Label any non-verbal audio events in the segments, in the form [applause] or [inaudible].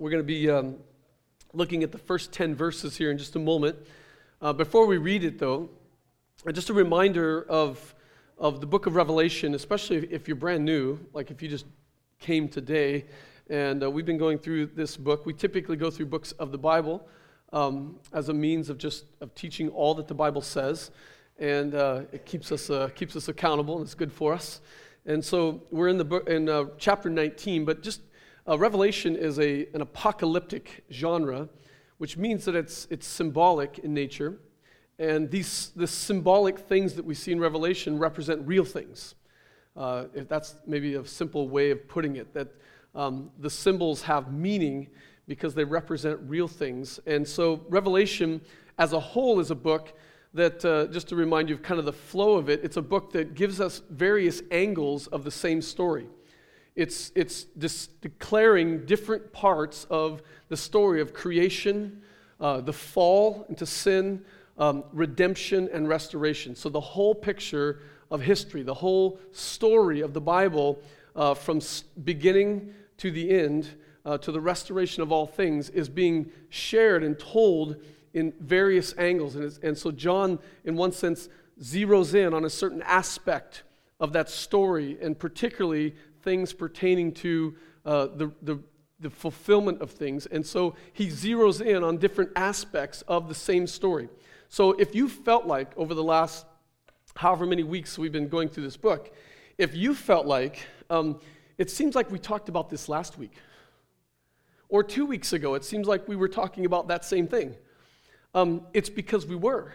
We're going to be um, looking at the first 10 verses here in just a moment. Uh, before we read it, though, uh, just a reminder of, of the book of Revelation, especially if you're brand new, like if you just came today. And uh, we've been going through this book. We typically go through books of the Bible um, as a means of just of teaching all that the Bible says. And uh, it keeps us, uh, keeps us accountable, and it's good for us. And so we're in, the book, in uh, chapter 19, but just uh, Revelation is a, an apocalyptic genre, which means that it's, it's symbolic in nature. And these the symbolic things that we see in Revelation represent real things. Uh, if that's maybe a simple way of putting it, that um, the symbols have meaning because they represent real things. And so, Revelation as a whole is a book that, uh, just to remind you of kind of the flow of it, it's a book that gives us various angles of the same story. It's, it's declaring different parts of the story of creation, uh, the fall into sin, um, redemption, and restoration. So, the whole picture of history, the whole story of the Bible, uh, from beginning to the end, uh, to the restoration of all things, is being shared and told in various angles. And, and so, John, in one sense, zeroes in on a certain aspect of that story, and particularly things pertaining to uh, the, the, the fulfillment of things. And so he zeroes in on different aspects of the same story. So if you felt like over the last however many weeks we've been going through this book, if you felt like, um, it seems like we talked about this last week, or two weeks ago, it seems like we were talking about that same thing. Um, it's because we were.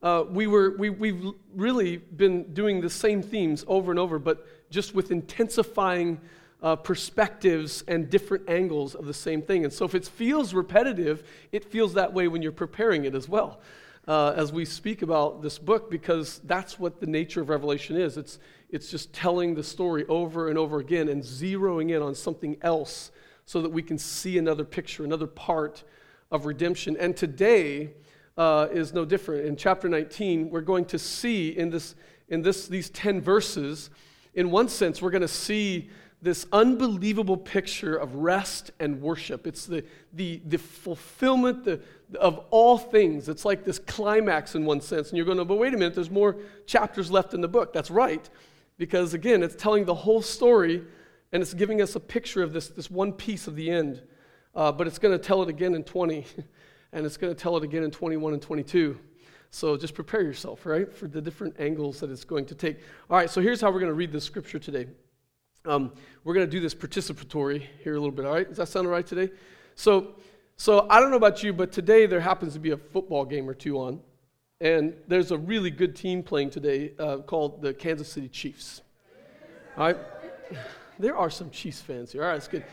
Uh, we were we, we've really been doing the same themes over and over, but just with intensifying uh, perspectives and different angles of the same thing. And so, if it feels repetitive, it feels that way when you're preparing it as well. Uh, as we speak about this book, because that's what the nature of Revelation is. It's, it's just telling the story over and over again and zeroing in on something else so that we can see another picture, another part of redemption. And today uh, is no different. In chapter 19, we're going to see in, this, in this, these 10 verses in one sense, we're going to see this unbelievable picture of rest and worship. It's the, the, the fulfillment the, of all things. It's like this climax in one sense. And you're going to, but wait a minute, there's more chapters left in the book. That's right. Because again, it's telling the whole story and it's giving us a picture of this, this one piece of the end. Uh, but it's going to tell it again in 20, [laughs] and it's going to tell it again in 21 and 22. So just prepare yourself, right, for the different angles that it's going to take. All right, so here's how we're going to read this scripture today. Um, we're going to do this participatory here a little bit, all right? Does that sound all right today? So, so I don't know about you, but today there happens to be a football game or two on. And there's a really good team playing today uh, called the Kansas City Chiefs. All right? [sighs] There are some Chiefs fans here. All right, that's good.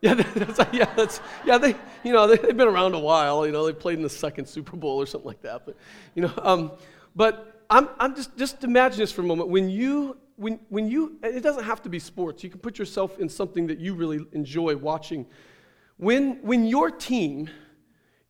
Yeah, [laughs] that's, yeah, that's, yeah. They, you know, they, have been around a while. You know, they played in the second Super Bowl or something like that. But, you know, um, but I'm, I'm just, just imagine this for a moment. When you, when, when you, it doesn't have to be sports. You can put yourself in something that you really enjoy watching. When, when your team,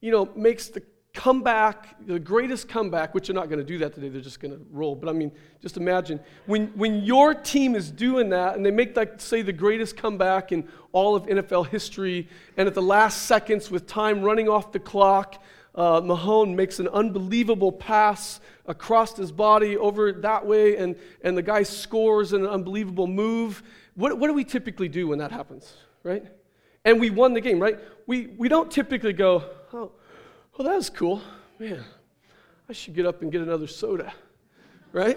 you know, makes the comeback, the greatest comeback, which they're not going to do that today, they're just going to roll. But I mean, just imagine when, when your team is doing that and they make, like, say, the greatest comeback in all of NFL history, and at the last seconds with time running off the clock, uh, Mahomes makes an unbelievable pass across his body over that way, and, and the guy scores an unbelievable move. What, what do we typically do when that happens, right? And we won the game, right? We, we don't typically go, well, that was cool. Man, I should get up and get another soda, right?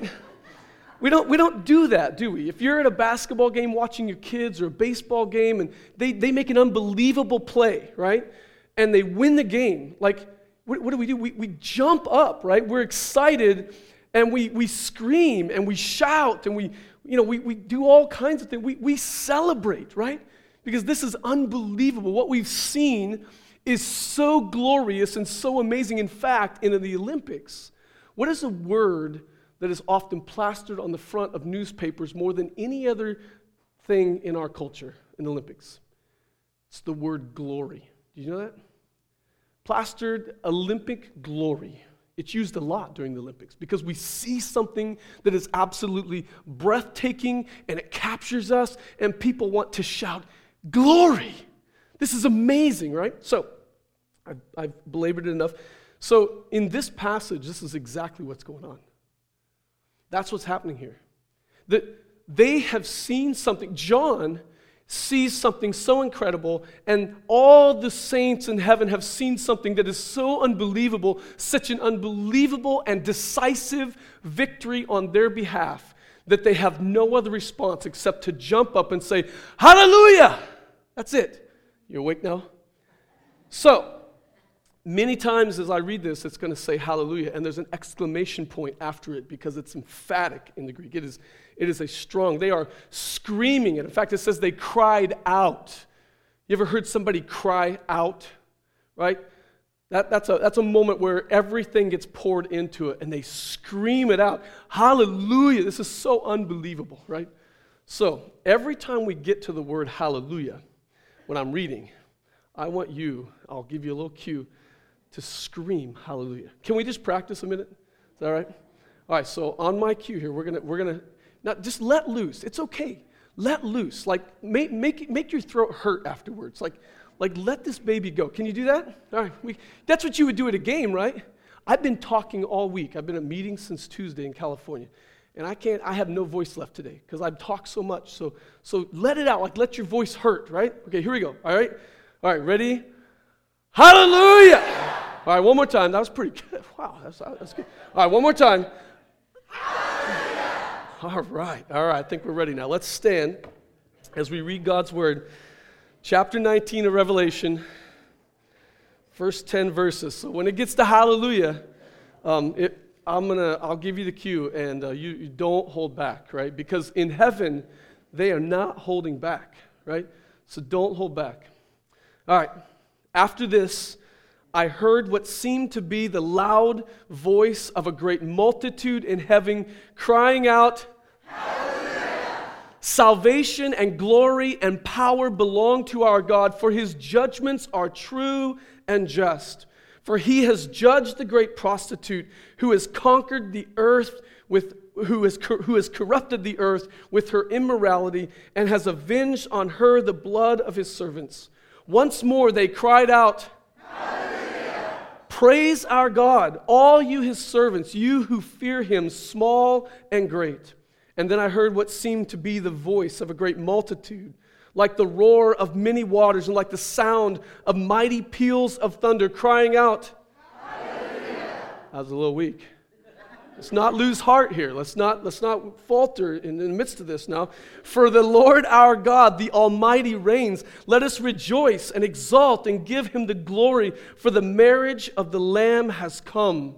We don't, we don't do that, do we? If you're at a basketball game watching your kids or a baseball game and they, they make an unbelievable play, right? And they win the game, like, what, what do we do? We, we jump up, right? We're excited and we, we scream and we shout and we, you know, we, we do all kinds of things. We, we celebrate, right? Because this is unbelievable. What we've seen is so glorious and so amazing. In fact, in the Olympics, what is a word that is often plastered on the front of newspapers more than any other thing in our culture in the Olympics? It's the word glory. Do you know that? Plastered Olympic glory. It's used a lot during the Olympics because we see something that is absolutely breathtaking and it captures us, and people want to shout, Glory! This is amazing, right? So, I've, I've belabored it enough. So, in this passage, this is exactly what's going on. That's what's happening here. That they have seen something. John sees something so incredible, and all the saints in heaven have seen something that is so unbelievable, such an unbelievable and decisive victory on their behalf, that they have no other response except to jump up and say, Hallelujah! That's it. You awake now? So, Many times as I read this, it's going to say hallelujah, and there's an exclamation point after it because it's emphatic in the Greek. It is, it is a strong, they are screaming it. In fact, it says they cried out. You ever heard somebody cry out? Right? That, that's, a, that's a moment where everything gets poured into it and they scream it out. Hallelujah. This is so unbelievable, right? So, every time we get to the word hallelujah, when I'm reading, I want you, I'll give you a little cue to scream hallelujah. Can we just practice a minute? Is that all right? All right, so on my cue here, we're gonna we're gonna now just let loose. It's okay. Let loose. Like make make make your throat hurt afterwards. Like like let this baby go. Can you do that? All right. We, that's what you would do at a game, right? I've been talking all week. I've been at meetings since Tuesday in California. And I can't, I have no voice left today because I've talked so much. So, so let it out, like let your voice hurt, right? Okay, here we go. All right? All right, ready? Hallelujah! All right, one more time. That was pretty good. [laughs] Wow, that's, that's good. All right, one more time. All right, all right. I think we're ready now. Let's stand as we read God's word. Chapter 19 of Revelation, first 10 verses. So when it gets to hallelujah, um, it, I'm gonna, I'll give you the cue, and uh, you, you don't hold back, right? Because in heaven, they are not holding back, right? So don't hold back. All right. After this, I heard what seemed to be the loud voice of a great multitude in heaven crying out! Salvation and glory and power belong to our God, for his judgments are true and just. For he has judged the great prostitute who has conquered the earth with who has, who has corrupted the earth with her immorality and has avenged on her the blood of his servants. Once more they cried out. Praise our God, all you his servants, you who fear him, small and great. And then I heard what seemed to be the voice of a great multitude, like the roar of many waters and like the sound of mighty peals of thunder, crying out, Hallelujah. I was a little weak. Let's not lose heart here. Let's not, let's not falter in the midst of this now. For the Lord our God, the Almighty, reigns. Let us rejoice and exult and give him the glory, for the marriage of the Lamb has come,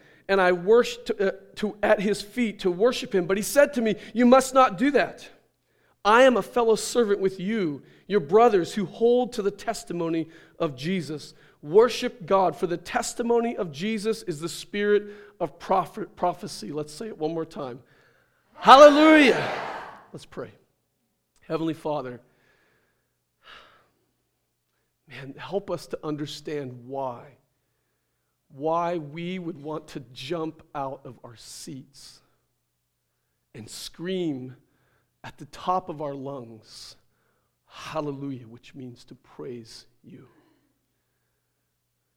and I worshiped uh, to, at his feet to worship him. But he said to me, You must not do that. I am a fellow servant with you, your brothers who hold to the testimony of Jesus. Worship God, for the testimony of Jesus is the spirit of prophet, prophecy. Let's say it one more time. Hallelujah. Let's pray. Heavenly Father, man, help us to understand why. Why we would want to jump out of our seats and scream at the top of our lungs, Hallelujah, which means to praise you.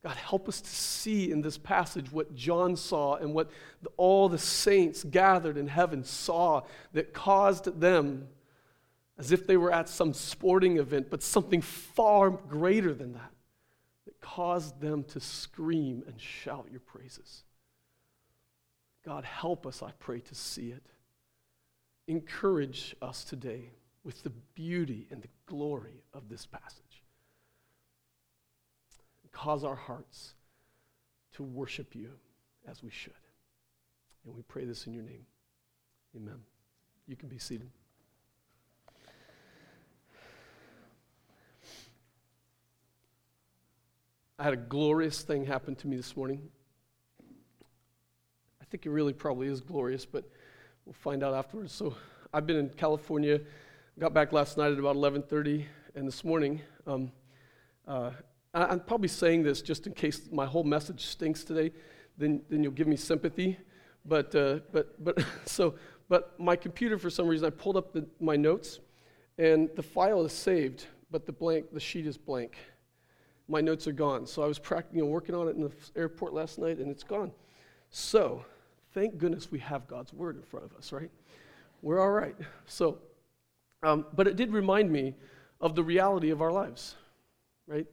God, help us to see in this passage what John saw and what the, all the saints gathered in heaven saw that caused them, as if they were at some sporting event, but something far greater than that, that caused them to scream and shout your praises. God, help us, I pray, to see it. Encourage us today with the beauty and the glory of this passage cause our hearts to worship you as we should. And we pray this in your name. Amen. You can be seated. I had a glorious thing happen to me this morning. I think it really probably is glorious, but we'll find out afterwards. So I've been in California, got back last night at about 11:30, and this morning. Um, uh, I'm probably saying this just in case my whole message stinks today. Then, then you'll give me sympathy. But, uh, but, but, [laughs] so, but my computer, for some reason, I pulled up the, my notes, and the file is saved, but the blank, the sheet is blank. My notes are gone. So I was practicing, you know, working on it in the airport last night, and it's gone. So, thank goodness we have God's word in front of us, right? We're all right. So, um, but it did remind me of the reality of our lives, right?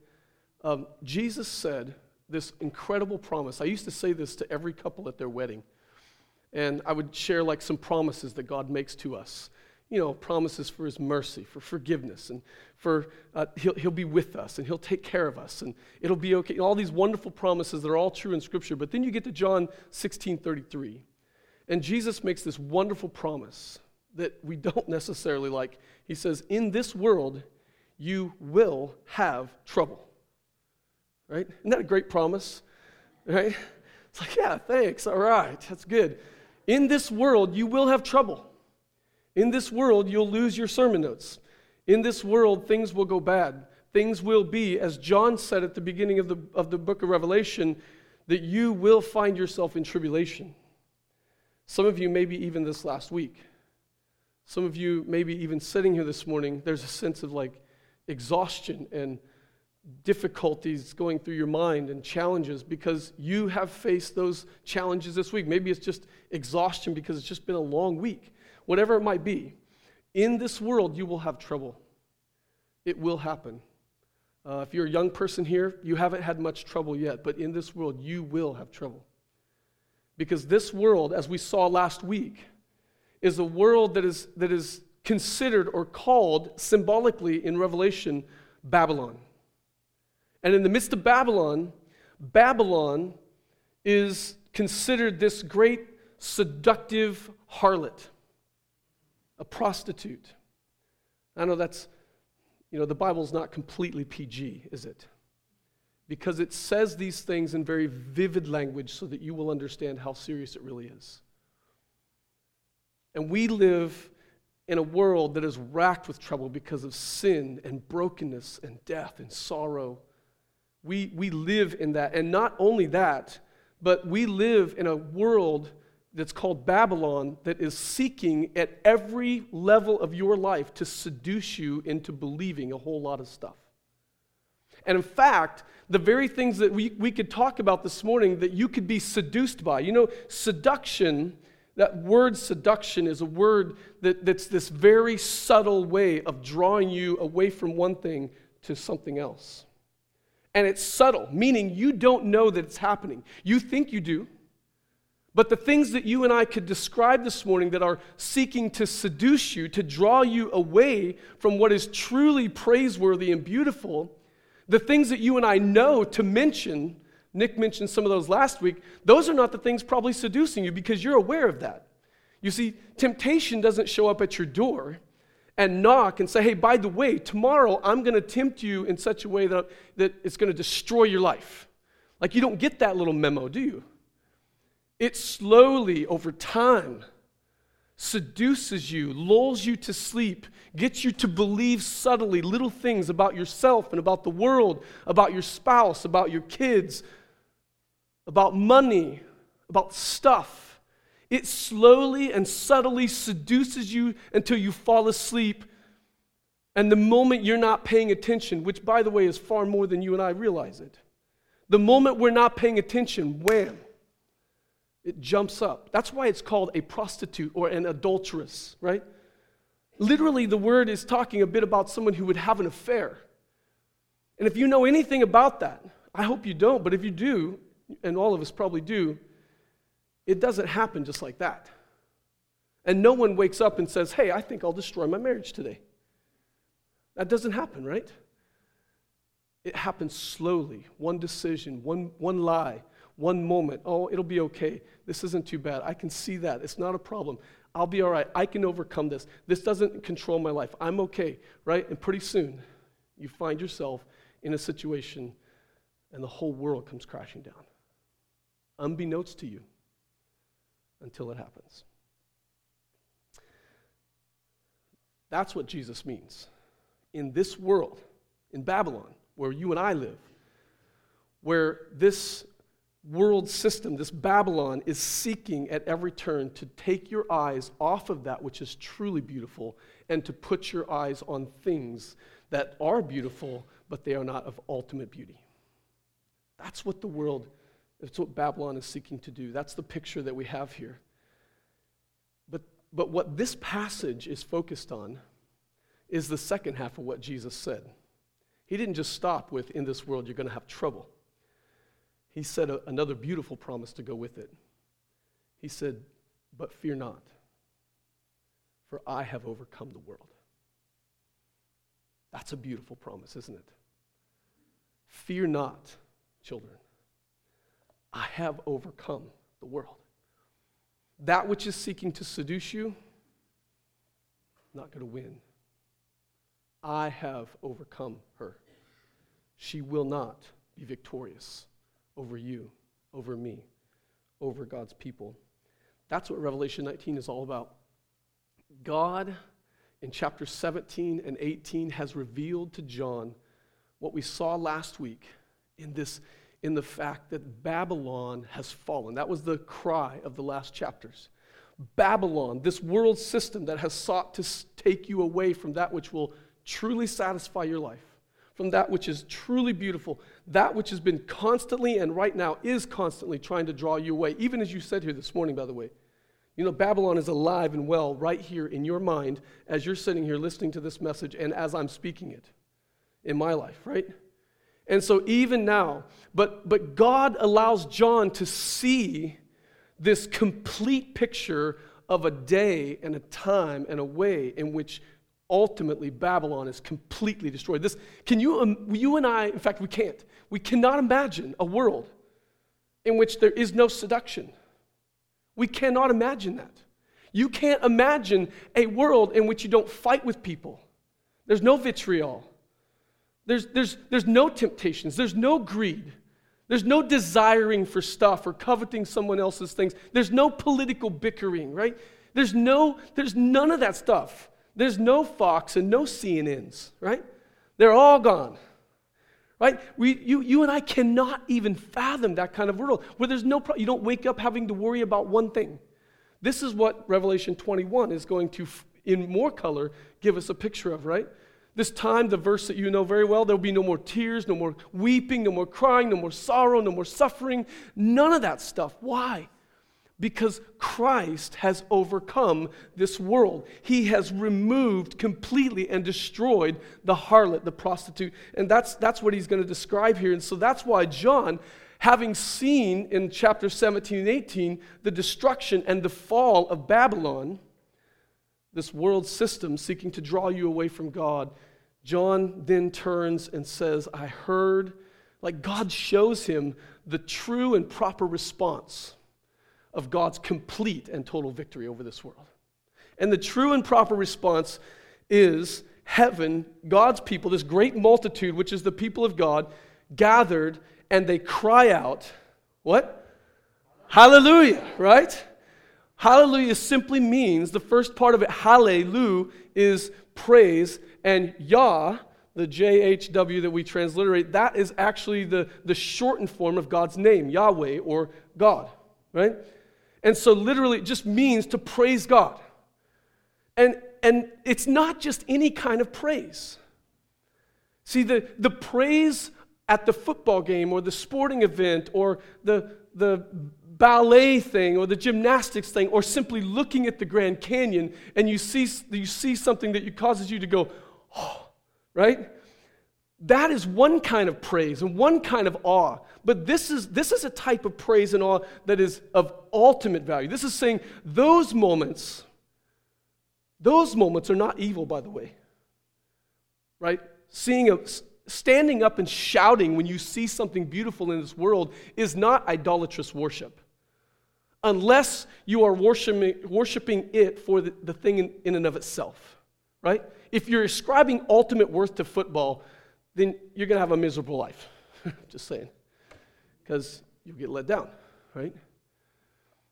Um, Jesus said this incredible promise. I used to say this to every couple at their wedding. And I would share like some promises that God makes to us. You know, promises for his mercy, for forgiveness, and for uh, he'll, he'll be with us and he'll take care of us and it'll be okay. All these wonderful promises that are all true in Scripture. But then you get to John 16 33. And Jesus makes this wonderful promise that we don't [laughs] necessarily like. He says, In this world, you will have trouble right? Isn't that a great promise? Right? It's like, yeah, thanks. All right, that's good. In this world, you will have trouble. In this world, you'll lose your sermon notes. In this world, things will go bad. Things will be, as John said at the beginning of the, of the book of Revelation, that you will find yourself in tribulation. Some of you, maybe even this last week. Some of you, maybe even sitting here this morning, there's a sense of like exhaustion and difficulties going through your mind and challenges because you have faced those challenges this week. Maybe it's just exhaustion because it's just been a long week. Whatever it might be, in this world, you will have trouble. It will happen. Uh, if you're a young person here, you haven't had much trouble yet, but in this world, you will have trouble. Because this world, as we saw last week, is a world that is, that is considered or called symbolically in Revelation Babylon. And in the midst of Babylon, Babylon is considered this great seductive harlot, a prostitute. I know that's, you know, the Bible's not completely PG, is it? Because it says these things in very vivid language so that you will understand how serious it really is. And we live in a world that is racked with trouble because of sin and brokenness and death and sorrow we, we live in that. And not only that, but we live in a world that's called Babylon that is seeking at every level of your life to seduce you into believing a whole lot of stuff. And in fact, the very things that we, we could talk about this morning that you could be seduced by. You know, seduction, that word seduction is a word that, that's this very subtle way of drawing you away from one thing to something else. And it's subtle, meaning you don't know that it's happening. You think you do. But the things that you and I could describe this morning that are seeking to seduce you, to draw you away from what is truly praiseworthy and beautiful, the things that you and I know to mention, Nick mentioned some of those last week, those are not the things probably seducing you because you're aware of that. You see, temptation doesn't show up at your door, and knock and say, hey, by the way, tomorrow I'm going to tempt you in such a way that, that it's going to destroy your life. Like you don't get that little memo, do you? It slowly, over time, seduces you, lulls you to sleep, gets you to believe subtly little things about yourself and about the world, about your spouse, about your kids, about money, about stuff it slowly and subtly seduces you until you fall asleep. And the moment you're not paying attention, which by the way is far more than you and I realize it, the moment we're not paying attention, wham, it jumps up. That's why it's called a prostitute or an adulteress, right? Literally, the word is talking a bit about someone who would have an affair. And if you know anything about that, I hope you don't, but if you do, and all of us probably do, it doesn't happen just like that. And no one wakes up and says, Hey, I think I'll destroy my marriage today. That doesn't happen, right? It happens slowly. One decision, one, one lie, one moment. Oh, it'll be okay. This isn't too bad. I can see that. It's not a problem. I'll be all right. I can overcome this. This doesn't control my life. I'm okay, right? And pretty soon, you find yourself in a situation and the whole world comes crashing down, unbeknownst to you. until it happens. That's what Jesus means. In this world, in Babylon, where you and I live, where this world system, this Babylon, is seeking at every turn to take your eyes off of that which is truly beautiful and to put your eyes on things that are beautiful, but they are not of ultimate beauty. That's what the world, that's what Babylon is seeking to do. That's the picture that we have here. But, but what this passage is focused on is the second half of what Jesus said. He didn't just stop with, in this world, you're going to have trouble he said a, another beautiful promise to go with it. He said, But fear not, for I have overcome the world. That's a beautiful promise, isn't it? Fear not, children. I have overcome the world. That which is seeking to seduce you, not going to win. I have overcome her. She will not be victorious over you, over me, over God's people. That's what Revelation 19 is all about. God, in chapter 17 and 18, has revealed to John what we saw last week in this in the fact that Babylon has fallen. That was the cry of the last chapters. Babylon, this world system that has sought to take you away from that which will truly satisfy your life, from that which is truly beautiful, that which has been constantly and right now is constantly trying to draw you away, even as you said here this morning, by the way. You know, Babylon is alive and well right here in your mind as you're sitting here listening to this message and as I'm speaking it in my life, right? And so even now, but but God allows John to see this complete picture of a day and a time and a way in which ultimately Babylon is completely destroyed. This, can you, um, you and I, in fact, we can't. We cannot imagine a world in which there is no seduction. We cannot imagine that. You can't imagine a world in which you don't fight with people. There's no vitriol. There's, there's, there's no temptations. There's no greed. There's no desiring for stuff or coveting someone else's things. There's no political bickering, right? There's no, there's none of that stuff. There's no Fox and no CNNs, right? They're all gone. Right? We, you, you and I cannot even fathom that kind of world where there's no, pro- you don't wake up having to worry about one thing. This is what Revelation 21 is going to, in more color, give us a picture of, right? This time, the verse that you know very well, there will be no more tears, no more weeping, no more crying, no more sorrow, no more suffering, none of that stuff. Why? Because Christ has overcome this world. He has removed completely and destroyed the harlot, the prostitute. And that's, that's what he's going to describe here. And so that's why John, having seen in chapter 17 and 18 the destruction and the fall of Babylon, this world system seeking to draw you away from God, John then turns and says, I heard, like God shows him the true and proper response of God's complete and total victory over this world. And the true and proper response is heaven, God's people, this great multitude, which is the people of God, gathered and they cry out, What? Hallelujah, right? Hallelujah simply means the first part of it, hallelujah, is praise, and Yah, the JHW that we transliterate, that is actually the, the shortened form of God's name, Yahweh or God, right? And so, literally, it just means to praise God. And, and it's not just any kind of praise. See, the, the praise at the football game or the sporting event or the, the ballet thing or the gymnastics thing or simply looking at the Grand Canyon and you see, you see something that causes you to go, oh, right? That is one kind of praise and one kind of awe. But this is, this is a type of praise and awe that is of ultimate value. This is saying those moments, those moments are not evil, by the way. Right? Seeing a, standing up and shouting when you see something beautiful in this world is not idolatrous worship. Unless you are worshiping, worshiping it for the, the thing in, in and of itself. Right? If you're ascribing ultimate worth to football, then you're going to have a miserable life. [laughs] Just saying. Because you'll get let down, right?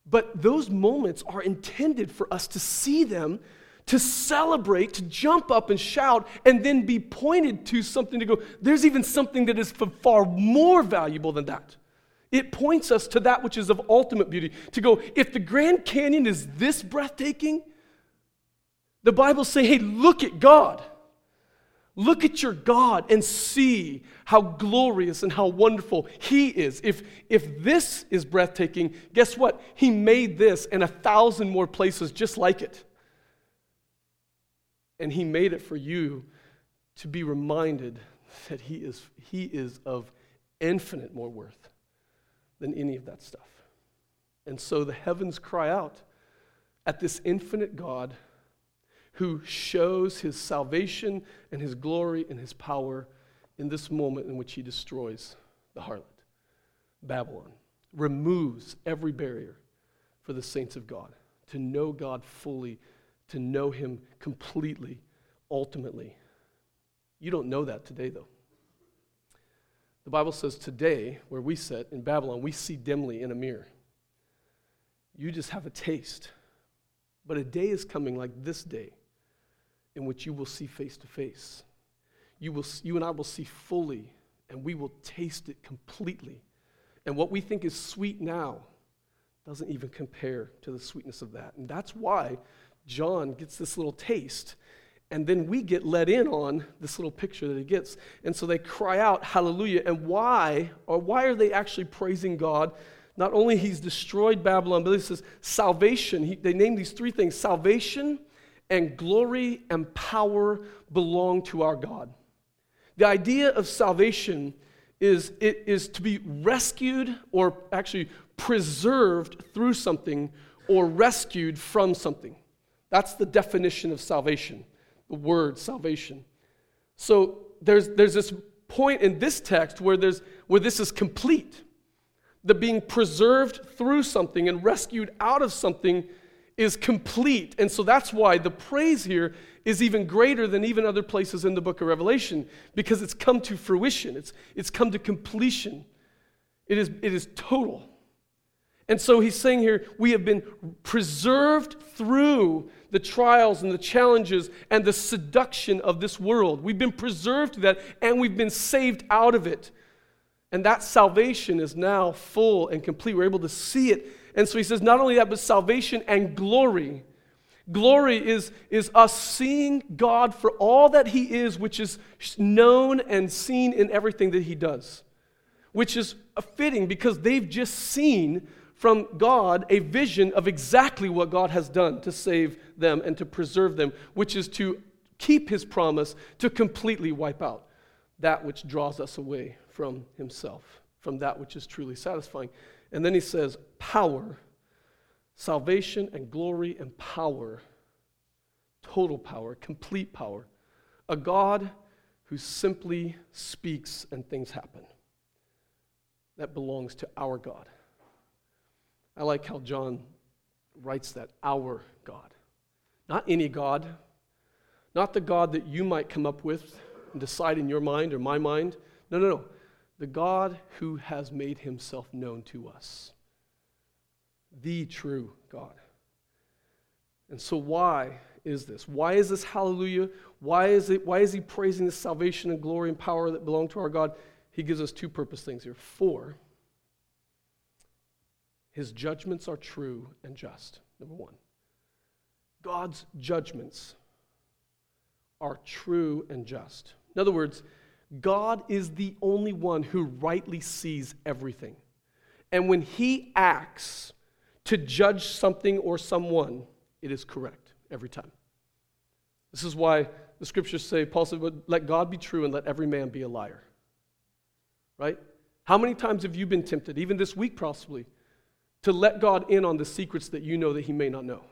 But those moments are intended for us to see them, to celebrate, to jump up and shout, and then be pointed to something to go, there's even something that is far more valuable than that. It points us to that which is of ultimate beauty. To go, if the Grand Canyon is this breathtaking, the Bible's saying, hey, look at God. Look at your God and see how glorious and how wonderful He is. If, if this is breathtaking, guess what? He made this and a thousand more places just like it. And He made it for you to be reminded that He is, he is of infinite more worth than any of that stuff. And so the heavens cry out at this infinite God who shows his salvation and his glory and his power in this moment in which he destroys the harlot, Babylon, removes every barrier for the saints of God to know God fully, to know him completely, ultimately. You don't know that today, though. The Bible says today, where we sit in Babylon, we see dimly in a mirror. You just have a taste. But a day is coming like this day in which you will see face to face. You, will, you and I will see fully, and we will taste it completely. And what we think is sweet now doesn't even compare to the sweetness of that. And that's why John gets this little taste. And then we get let in on this little picture that he gets. And so they cry out, Hallelujah. And why, or why are they actually praising God? Not only he's destroyed Babylon, but he says salvation. He, they name these three things salvation, and glory and power belong to our God. The idea of salvation is it is to be rescued or actually preserved through something or rescued from something. That's the definition of salvation, the word salvation. So there's, there's this point in this text where, there's, where this is complete. The being preserved through something and rescued out of something is complete. And so that's why the praise here is even greater than even other places in the book of Revelation because it's come to fruition, it's, it's come to completion. It is, it is total. And so he's saying here, we have been preserved through the trials and the challenges and the seduction of this world. We've been preserved to that and we've been saved out of it. And that salvation is now full and complete. We're able to see it and so he says, not only that, but salvation and glory. Glory is, is us seeing God for all that He is, which is known and seen in everything that He does, which is fitting because they've just seen from God a vision of exactly what God has done to save them and to preserve them, which is to keep His promise to completely wipe out that which draws us away from Himself, from that which is truly satisfying. And then he says, power, salvation and glory and power, total power, complete power. A God who simply speaks and things happen. That belongs to our God. I like how John writes that, our God. Not any God, not the God that you might come up with and decide in your mind or my mind. No, no, no the God who has made himself known to us, the true God. And so, why is this? Why is this hallelujah? Why is, it, why is he praising the salvation and glory and power that belong to our God? He gives us two purpose things here. For his judgments are true and just, number one. God's judgments are true and just. In other words, God is the only one who rightly sees everything. And when he acts to judge something or someone, it is correct every time. This is why the scriptures say, Paul said, let God be true and let every man be a liar. Right? How many times have you been tempted, even this week possibly, to let God in on the secrets that you know that he may not know?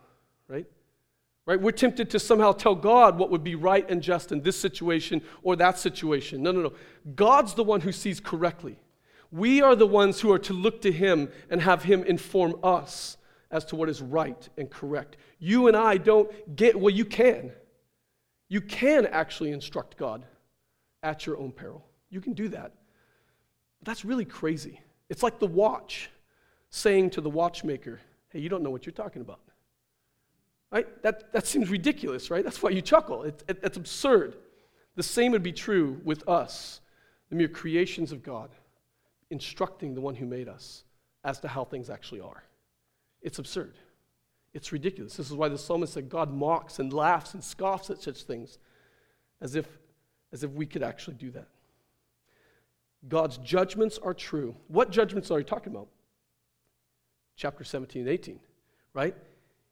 Right? Right? We're tempted to somehow tell God what would be right and just in this situation or that situation. No, no, no. God's the one who sees correctly. We are the ones who are to look to Him and have Him inform us as to what is right and correct. You and I don't get, well, you can. You can actually instruct God at your own peril. You can do that. That's really crazy. It's like the watch saying to the watchmaker, Hey, you don't know what you're talking about. Right? That, that seems ridiculous, right? That's why you chuckle. It, it, it's absurd. The same would be true with us, the mere creations of God, instructing the one who made us as to how things actually are. It's absurd. It's ridiculous. This is why the psalmist said God mocks and laughs and scoffs at such things as if, as if we could actually do that. God's judgments are true. What judgments are you talking about? Chapter 17 and 18, right?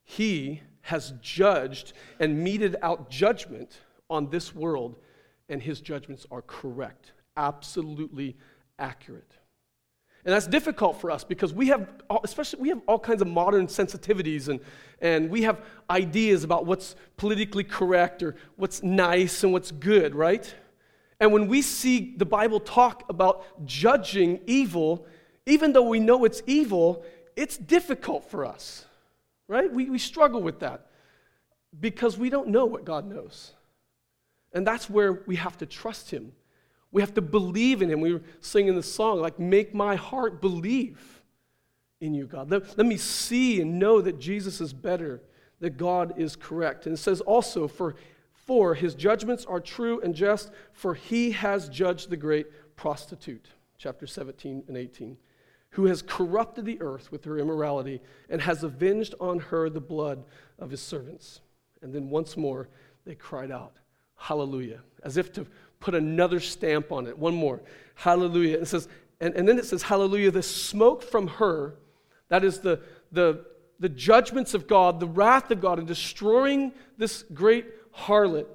He has judged and meted out judgment on this world, and his judgments are correct, absolutely accurate. And that's difficult for us because we have, especially, we have all kinds of modern sensitivities and, and we have ideas about what's politically correct or what's nice and what's good, right? And when we see the Bible talk about judging evil, even though we know it's evil, it's difficult for us, right? We, we struggle with that because we don't know what God knows. And that's where we have to trust Him we have to believe in Him. We were singing the song, like, make my heart believe in you, God. Let, let me see and know that Jesus is better, that God is correct. And it says also, for, for his judgments are true and just, for he has judged the great prostitute, chapter 17 and 18, who has corrupted the earth with her immorality and has avenged on her the blood of his servants. And then once more they cried out, Hallelujah, as if to put another stamp on it. One more. Hallelujah. It says, and, and then it says, Hallelujah, the smoke from her, that is the, the, the judgments of God, the wrath of God in destroying this great harlot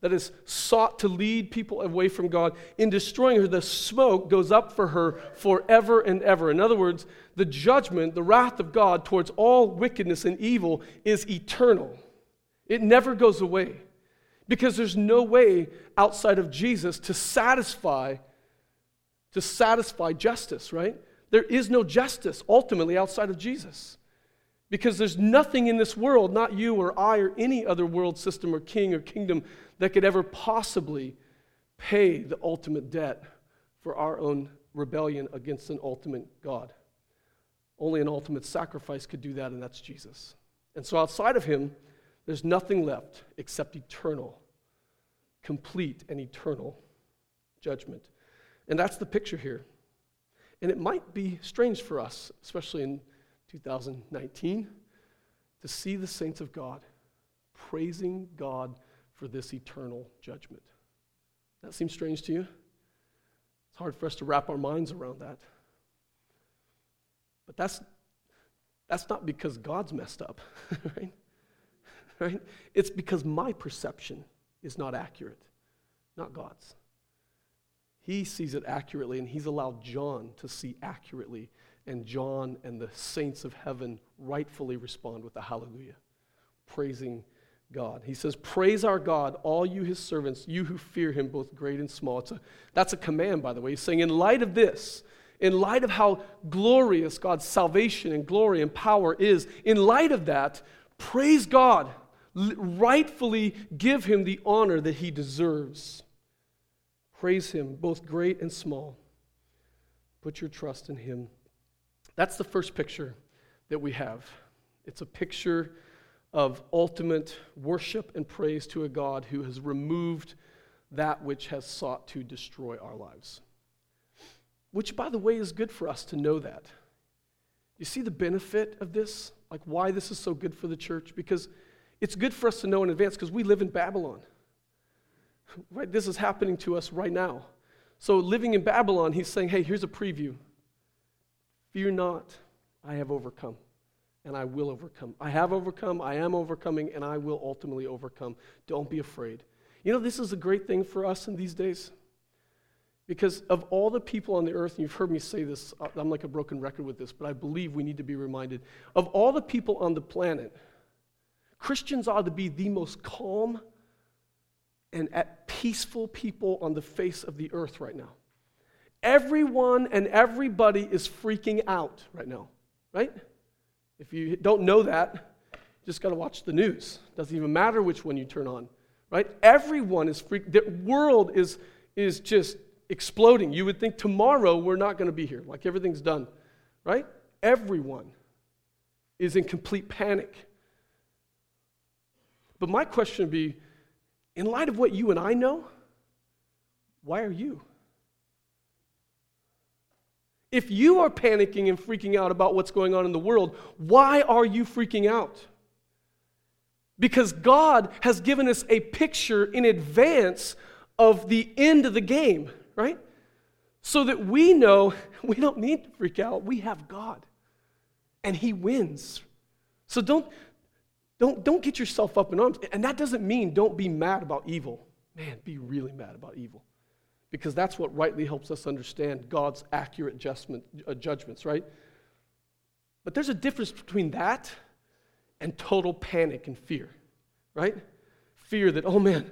that has sought to lead people away from God. In destroying her, the smoke goes up for her forever and ever. In other words, the judgment, the wrath of God towards all wickedness and evil is eternal, it never goes away because there's no way outside of Jesus to satisfy to satisfy justice, right? There is no justice ultimately outside of Jesus. Because there's nothing in this world, not you or I or any other world system or king or kingdom, that could ever possibly pay the ultimate debt for our own rebellion against an ultimate God. Only an ultimate sacrifice could do that, and that's Jesus. And so outside of him, there's nothing left except eternal, complete, and eternal judgment. And that's the picture here. And it might be strange for us, especially in 2019, to see the saints of God praising God for this eternal judgment. That seems strange to you? It's hard for us to wrap our minds around that. But that's, that's not because God's messed up, [laughs] right? right? It's because my perception is not accurate, not God's. He sees it accurately, and He's allowed John to see accurately. And John and the saints of heaven rightfully respond with a hallelujah, praising God. He says, Praise our God, all you his servants, you who fear him, both great and small. A, that's a command, by the way. He's saying, In light of this, in light of how glorious God's salvation and glory and power is, in light of that, praise God rightfully give him the honor that he deserves. Praise him, both great and small. Put your trust in him. That's the first picture that we have. It's a picture of ultimate worship and praise to a God who has removed that which has sought to destroy our lives. Which, by the way, is good for us to know that. You see the benefit of this? Like why this is so good for the church? Because it's good for us to know in advance because we live in Babylon. Right? This is happening to us right now. So, living in Babylon, he's saying, hey, here's a preview. Fear not, I have overcome, and I will overcome. I have overcome, I am overcoming, and I will ultimately overcome. Don't be afraid. You know, this is a great thing for us in these days. Because of all the people on the earth, and you've heard me say this, uh, I'm like a broken record with this, but I believe we need to be reminded of all the people on the planet Christians ought to be the most calm and at peaceful people on the face of the earth right now. Everyone and everybody is freaking out right now, right? If you don't know that, you just got to watch the news. Doesn't even matter which one you turn on, right? Everyone is freaking. The world is is just exploding. You would think tomorrow we're not going to be here, like everything's done, right? Everyone is in complete panic. But my question would be in light of what you and I know, why are you? If you are panicking and freaking out about what's going on in the world, why are you freaking out? Because God has given us a picture in advance of the end of the game, right? So that we know [laughs] we don't need to freak out. We have God, and He wins. So don't, don't, don't get yourself up in arms. And that doesn't mean don't be mad about evil. Man, be really mad about evil because that's what rightly helps us understand God's accurate uh, judgments, right? But there's a difference between that and total panic and fear, right? Fear that, oh man,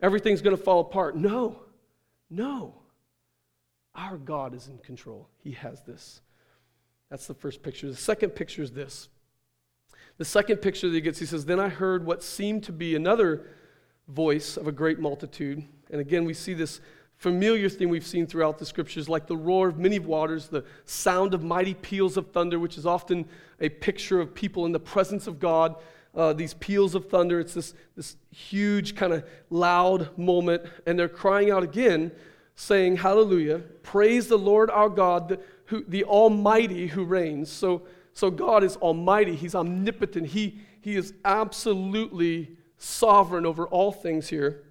everything's going to fall apart. No, no. Our God is in control, He has this. That's the first picture. The second picture is this. The second picture that he gets, he says, Then I heard what seemed to be another voice of a great multitude. And again, we see this familiar thing we've seen throughout the scriptures, like the roar of many waters, the sound of mighty peals of thunder, which is often a picture of people in the presence of God. Uh, these peals of thunder, it's this, this huge, kind of loud moment, and they're crying out again, saying, Hallelujah, praise the Lord our God, the, who, the Almighty who reigns. So, so God is Almighty, He's omnipotent, He, he is absolutely sovereign over all things here.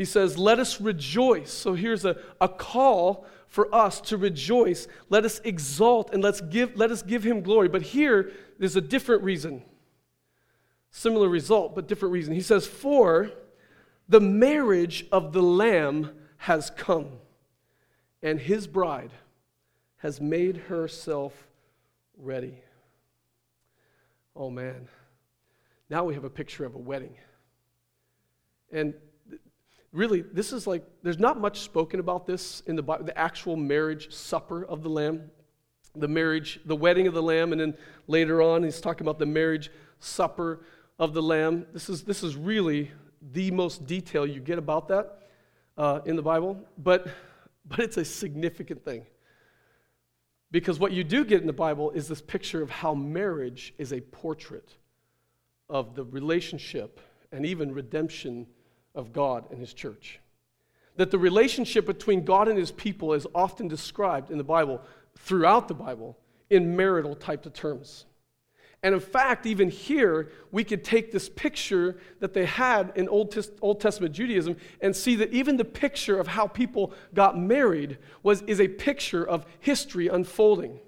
He says, Let us rejoice. So here's a, a call for us to rejoice. Let us exalt and let's give, let us give him glory. But here, there's a different reason. Similar result, but different reason. He says, For the marriage of the Lamb has come, and his bride has made herself ready. Oh man. Now we have a picture of a wedding. And really, this is like, there's not much spoken about this in the Bible, the actual marriage supper of the Lamb, the marriage, the wedding of the Lamb, and then later on, he's talking about the marriage supper of the Lamb. This is, this is really the most detail you get about that uh, in the Bible, but, but it's a significant thing. Because what you do get in the Bible is this picture of how marriage is a portrait of the relationship and even redemption of God and His church. That the relationship between God and His people is often described in the Bible, throughout the Bible, in marital type of terms. And in fact, even here, we could take this picture that they had in Old, Old Testament Judaism and see that even the picture of how people got married was, is a picture of history unfolding.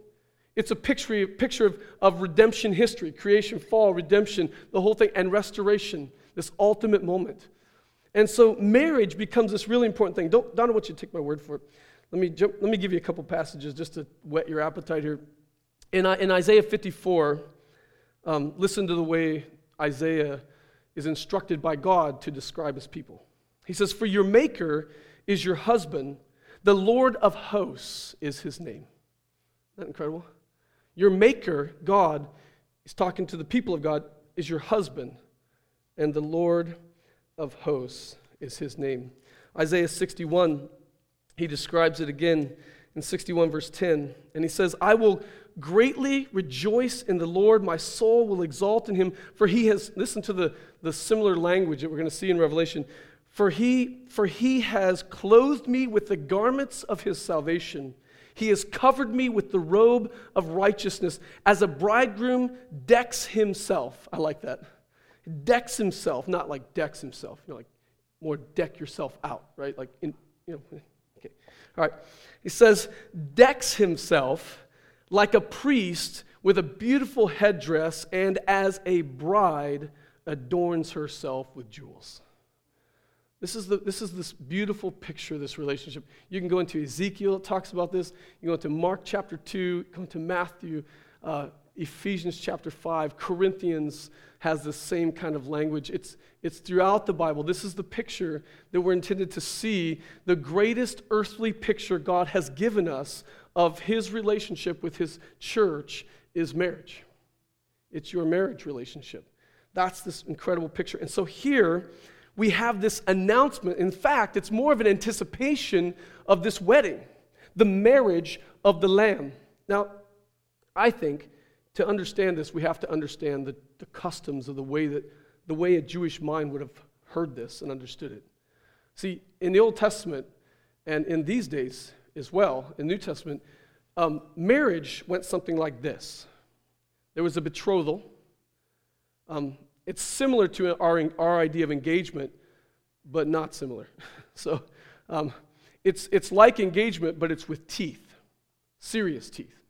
It's a picture, picture of, of redemption history creation, fall, redemption, the whole thing, and restoration, this ultimate moment. And so marriage becomes this really important thing. Don't, don't want you to take my word for it. Let me, jump, let me give you a couple passages just to whet your appetite here. In, in Isaiah 54, um, listen to the way Isaiah is instructed by God to describe his people. He says, For your maker is your husband, the Lord of hosts is his name. Isn't that incredible? Your maker, God, is talking to the people of God, is your husband, and the Lord of hosts is his name. Isaiah 61, he describes it again in 61, verse 10. And he says, I will greatly rejoice in the Lord. My soul will exalt in him, for he has, listen to the, the similar language that we're going to see in Revelation. For he, for he has clothed me with the garments of his salvation. He has covered me with the robe of righteousness, as a bridegroom decks himself. I like that decks himself, not like decks himself, you know, like more deck yourself out, right? Like, in, you know, [laughs] okay. All right. He says, decks himself like a priest with a beautiful headdress, and as a bride adorns herself with jewels. This is, the, this is this beautiful picture this relationship. You can go into Ezekiel, it talks about this. You go into Mark chapter 2, go into Matthew, uh, Ephesians chapter 5, Corinthians has the same kind of language. It's, it's throughout the Bible. This is the picture that we're intended to see the greatest earthly picture God has given us of his relationship with his church is marriage. It's your marriage relationship. That's this incredible picture. And so here we have this announcement. In fact, it's more of an anticipation of this wedding, the marriage of the Lamb. Now, I think to understand this, we have to understand the, the customs of the way that the way a Jewish mind would have heard this and understood it. See, in the Old Testament and in these days as well, in New Testament, um, marriage went something like this. There was a betrothal. Um, it's similar to our, our idea of engagement, but not similar. [laughs] so um, it's, it's like engagement, but it's with teeth, serious teeth.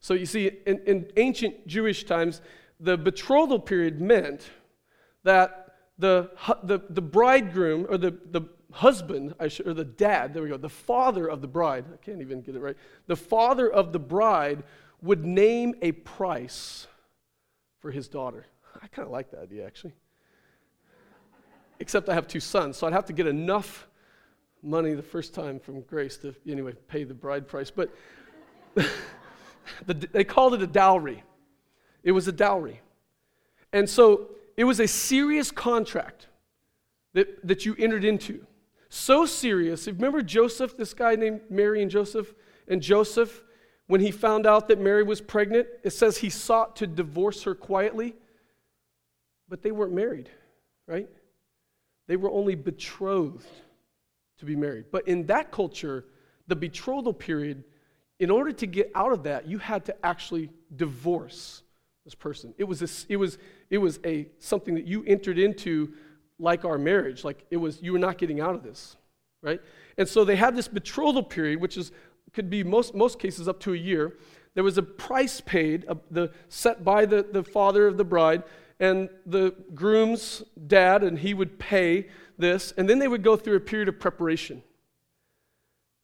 So you see, in, in ancient Jewish times, the betrothal period meant that the, the, the bridegroom or the, the husband, should, or the dad, there we go, the father of the bride, I can't even get it right, the father of the bride would name a price for his daughter. I kind of like that idea, actually. Except I have two sons, so I'd have to get enough money the first time from Grace to, anyway, pay the bride price. But [laughs] the, they called it a dowry. It was a dowry. And so it was a serious contract that, that you entered into. So serious. Remember Joseph, this guy named Mary and Joseph? And Joseph, when he found out that Mary was pregnant, it says he sought to divorce her quietly, but they weren't married, right? They were only betrothed to be married. But in that culture, the betrothal period, in order to get out of that, you had to actually divorce this person. It was, a, it was, it was a, something that you entered into like our marriage. Like it was, you were not getting out of this, right? And so they had this betrothal period, which is, could be most, most cases up to a year. There was a price paid, uh, the, set by the, the father of the bride, and the groom's dad, and he would pay this, and then they would go through a period of preparation.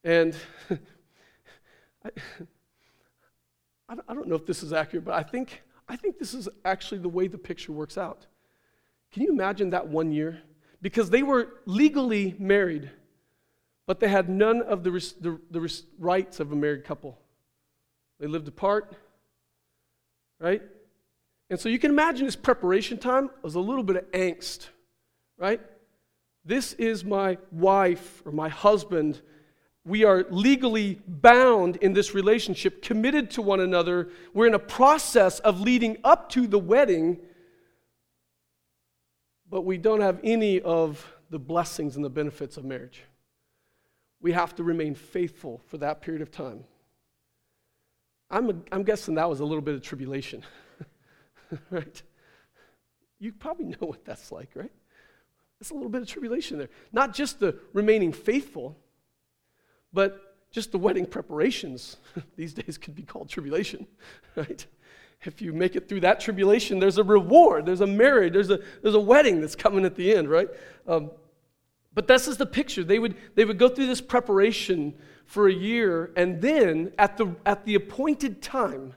And [laughs] I, [laughs] I don't know if this is accurate, but I think, I think this is actually the way the picture works out. Can you imagine that one year? Because they were legally married, but they had none of the, the, the rights of a married couple. They lived apart, right? And so you can imagine this preparation time was a little bit of angst, right? This is my wife or my husband. We are legally bound in this relationship, committed to one another. We're in a process of leading up to the wedding, but we don't have any of the blessings and the benefits of marriage. We have to remain faithful for that period of time. I'm, a, I'm guessing that was a little bit of tribulation. [laughs] right? You probably know what that's like, right? It's a little bit of tribulation there. Not just the remaining faithful, but just the wedding preparations. [laughs] These days could be called tribulation, [laughs] right? If you make it through that tribulation, there's a reward, there's a marriage, there's a, there's a wedding that's coming at the end, right? Um, but this is the picture. They would, they would go through this preparation for a year, and then at the, at the appointed time,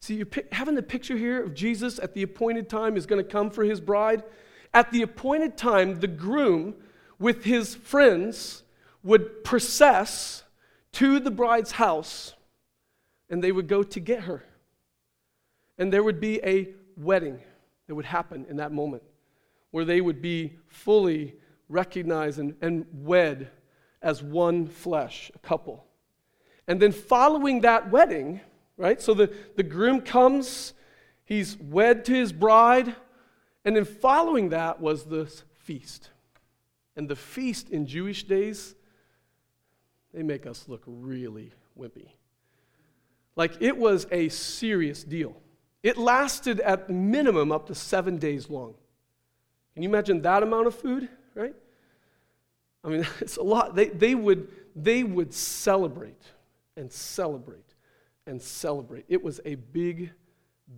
See, you're having the picture here of Jesus at the appointed time is going to come for his bride. At the appointed time, the groom with his friends would process to the bride's house and they would go to get her. And there would be a wedding that would happen in that moment where they would be fully recognized and, and wed as one flesh, a couple. And then following that wedding, right? So the, the groom comes, he's wed to his bride, and then following that was the feast. And the feast in Jewish days, they make us look really wimpy. Like it was a serious deal. It lasted at minimum up to seven days long. Can you imagine that amount of food, right? I mean, [laughs] it's a lot. They, they, would, they would celebrate and celebrate and celebrate. It was a big,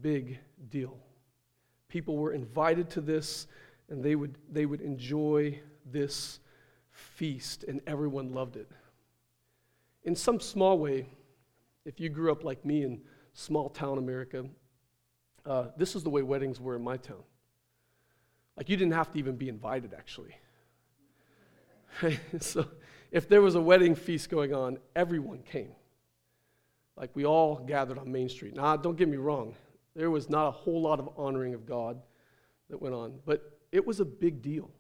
big deal. People were invited to this, and they would, they would enjoy this feast, and everyone loved it. In some small way, if you grew up like me in small town America, uh, this is the way weddings were in my town. Like, you didn't have to even be invited, actually. [laughs] so, if there was a wedding feast going on, everyone came. Like we all gathered on Main Street. Now, don't get me wrong, there was not a whole lot of honoring of God that went on, but it was a big deal.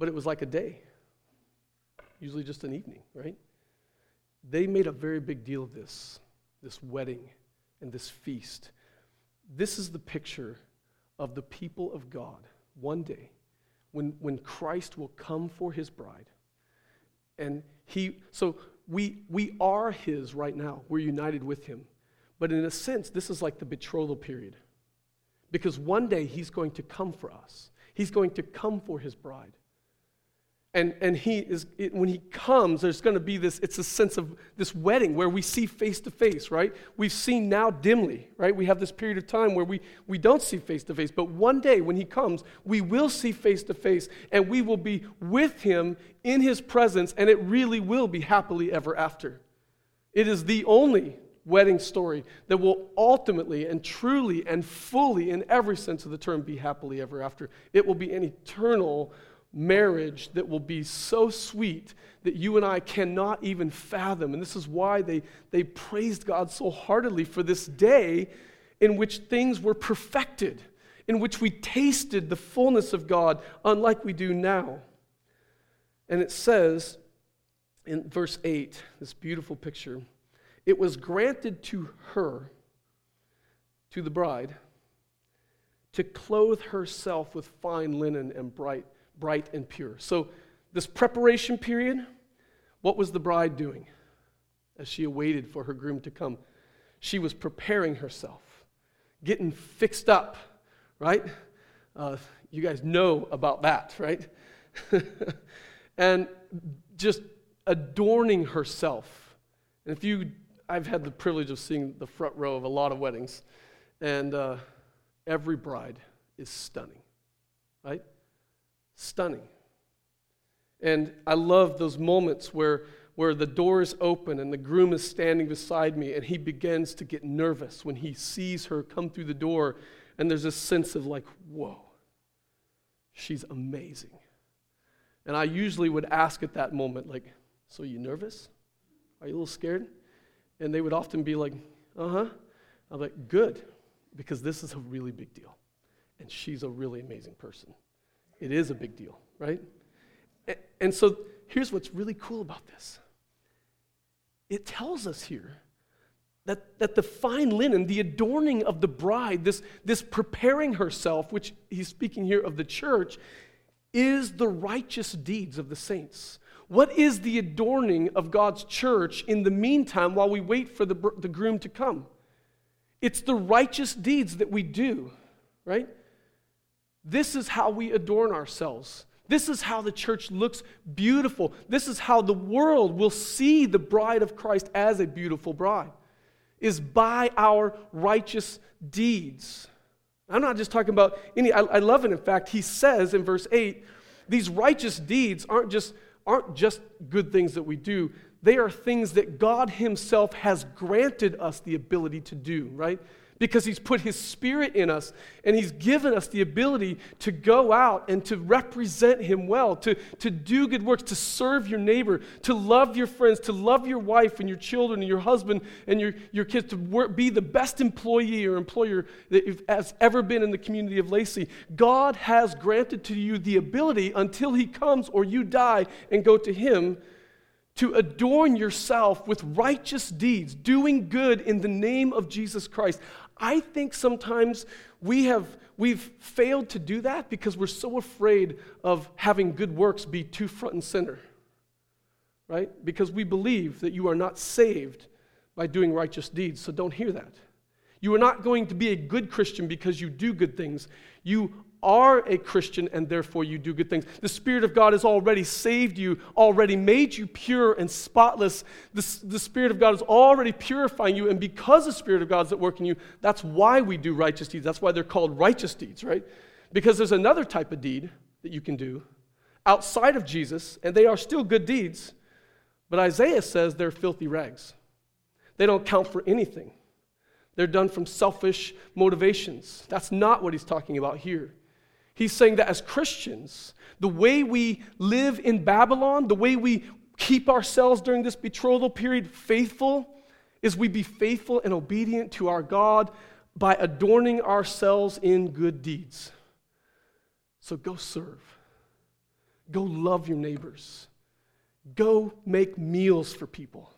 But it was like a day, usually just an evening, right? They made a very big deal of this, this wedding and this feast. this is the picture of the people of God one day when, when Christ will come for his bride. And he, so we, we are his right now. We're united with him. But in a sense, this is like the betrothal period. Because one day he's going to come for us, he's going to come for his bride. And, and he is, it, when he comes, there's going to be this, it's a sense of this wedding where we see face to face, right? We've seen now dimly, right? We have this period of time where we, we don't see face to face. But one day when he comes, we will see face to face and we will be with him in his presence and it really will be happily ever after. It is the only wedding story that will ultimately and truly and fully, in every sense of the term, be happily ever after. It will be an eternal marriage that will be so sweet that you and I cannot even fathom. And this is why they, they praised God so heartily for this day in which things were perfected, in which we tasted the fullness of God, unlike we do now. And it says in verse 8, this beautiful picture it was granted to her, to the bride, to clothe herself with fine linen and bright bright and pure. So, this preparation period, what was the bride doing as she awaited for her groom to come? She was preparing herself, getting fixed up, right? Uh, you guys know about that, right? [laughs] and just adorning herself. And if you, I've had the privilege of seeing the front row of a lot of weddings, and uh, every bride is stunning, right? Stunning. And I love those moments where, where the door is open and the groom is standing beside me and he begins to get nervous when he sees her come through the door. And there's a sense of like, whoa, she's amazing. And I usually would ask at that moment, like, so you nervous? Are you a little scared? And they would often be like, uh huh. I'm like, good, because this is a really big deal. And she's a really amazing person. It is a big deal, right? And so here's what's really cool about this it tells us here that, that the fine linen, the adorning of the bride, this, this preparing herself, which he's speaking here of the church, is the righteous deeds of the saints. What is the adorning of God's church in the meantime while we wait for the, the groom to come? It's the righteous deeds that we do, right? This is how we adorn ourselves. This is how the church looks beautiful. This is how the world will see the bride of Christ as a beautiful bride, is by our righteous deeds. I'm not just talking about any, I, I love it. In fact, he says in verse 8, these righteous deeds aren't just, aren't just good things that we do, they are things that God Himself has granted us the ability to do, right? Because He's put His Spirit in us and He's given us the ability to go out and to represent Him well, to, to do good works, to serve your neighbor, to love your friends, to love your wife and your children and your husband and your, your kids, to work, be the best employee or employer that has ever been in the community of Lacey. God has granted to you the ability until He comes or you die and go to Him to adorn yourself with righteous deeds, doing good in the name of Jesus Christ. I think sometimes we have we've failed to do that because we're so afraid of having good works be too front and center. Right? Because we believe that you are not saved by doing righteous deeds. So don't hear that. You are not going to be a good Christian because you do good things. You are a Christian and therefore you do good things. The Spirit of God has already saved you, already made you pure and spotless. The, the Spirit of God is already purifying you, and because the Spirit of God is at work in you, that's why we do righteous deeds. That's why they're called righteous deeds, right? Because there's another type of deed that you can do outside of Jesus, and they are still good deeds, but Isaiah says they're filthy rags. They don't count for anything. They're done from selfish motivations. That's not what he's talking about here. He's saying that as Christians, the way we live in Babylon, the way we keep ourselves during this betrothal period faithful, is we be faithful and obedient to our God by adorning ourselves in good deeds. So go serve. Go love your neighbors. Go make meals for people.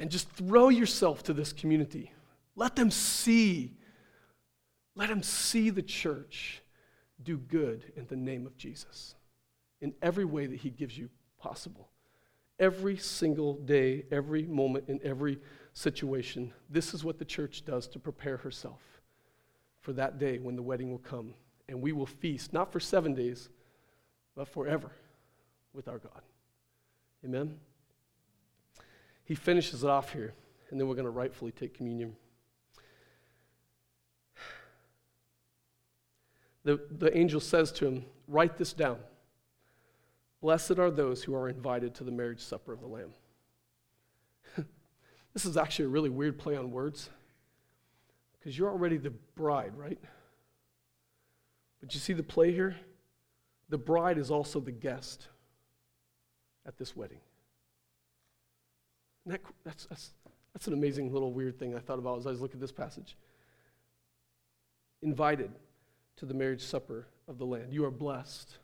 And just throw yourself to this community. Let them see Let them see the church do good in the name of Jesus in every way that He gives you possible. Every single day, every moment, in every situation, this is what the church does to prepare herself for that day when the wedding will come. And we will feast, not for seven days, but forever with our God. Amen? He finishes it off here, and then we're going to rightfully take communion. The, the angel says to him, Write this down. Blessed are those who are invited to the marriage supper of the Lamb. [laughs] this is actually a really weird play on words because you're already the bride, right? But you see the play here? The bride is also the guest at this wedding. That, that's, that's, that's an amazing little weird thing I thought about as I was looking at this passage. Invited to the marriage supper of the Lamb. You are blessed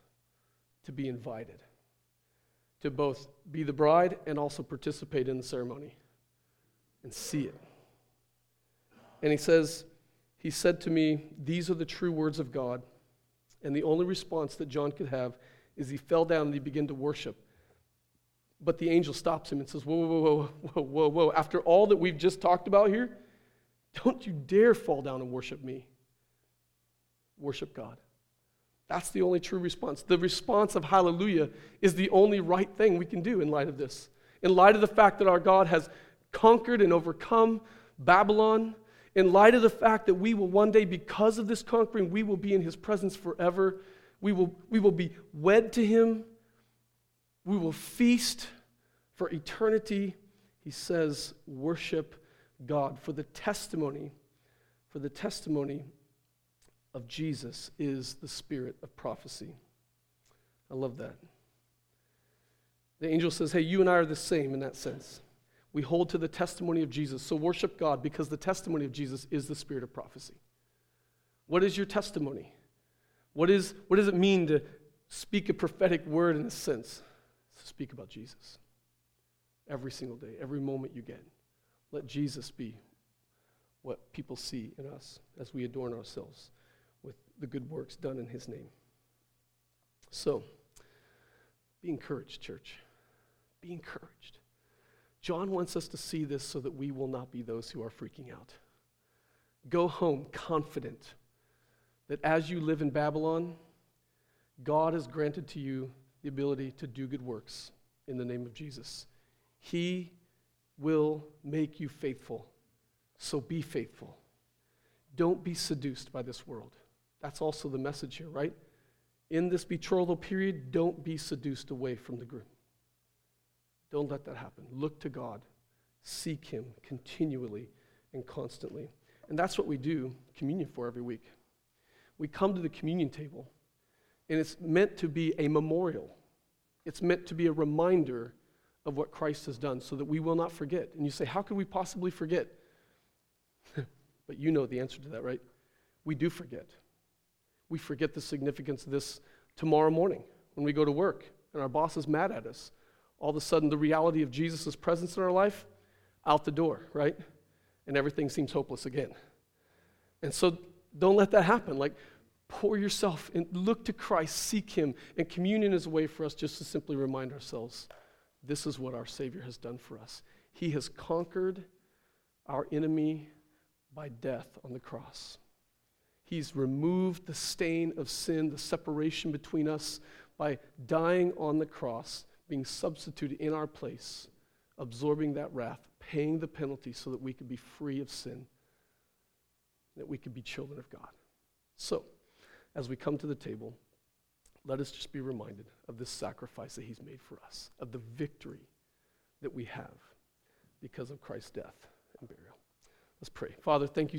to be invited to both be the bride and also participate in the ceremony and see it. And he says, He said to me, These are the true words of God. And the only response that John could have is he fell down and he began to worship. But the angel stops him and says, Whoa, whoa, whoa, whoa, whoa, whoa. After all that we've just talked about here, don't you dare fall down and worship me. Worship God. That's the only true response. The response of hallelujah is the only right thing we can do in light of this. In light of the fact that our God has conquered and overcome Babylon, in light of the fact that we will one day, because of this conquering, we will be in his presence forever. We will, we will be wed to him. We will feast for eternity. He says, worship God. For the testimony, for the testimony of Jesus is the spirit of prophecy. I love that. The angel says, Hey, you and I are the same in that sense. We hold to the testimony of Jesus. So worship God because the testimony of Jesus is the spirit of prophecy. What is your testimony? What, is, what does it mean to speak a prophetic word in a sense? To speak about Jesus. Every single day, every moment you get. Let Jesus be what people see in us as we adorn ourselves the good works done in his name. So, be encouraged, church. Be encouraged. John wants us to see this so that we will not be those who are freaking out. Go home confident that as you live in Babylon, God has granted to you the ability to do good works in the name of Jesus. He will make you faithful. So be faithful. Don't be seduced by this world. That's also the message here, right? In this betrothal period, don't be seduced away from the groom. Don't let that happen. Look to God. Seek Him continually and constantly. And that's what we do communion for every week. We come to the communion table, and it's meant to be a memorial. It's meant to be a reminder of what Christ has done so that we will not forget. And you say, How could we possibly forget? [laughs] but you know the answer to that, right? We do forget we forget the significance of this tomorrow morning when we go to work and our boss is mad at us. All of a sudden, the reality of Jesus' presence in our life, out the door, right? And everything seems hopeless again. And so don't let that happen. Like, pour yourself and look to Christ, seek Him. And communion is a way for us just to simply remind ourselves this is what our Savior has done for us. He has conquered our enemy by death on the cross. He's removed the stain of sin, the separation between us, by dying on the cross, being substituted in our place, absorbing that wrath, paying the penalty so that we could be free of sin, that we could be children of God. So, as we come to the table, let us just be reminded of this sacrifice that He's made for us, of the victory that we have because of Christ's death and burial. Let's pray. Father, thank you.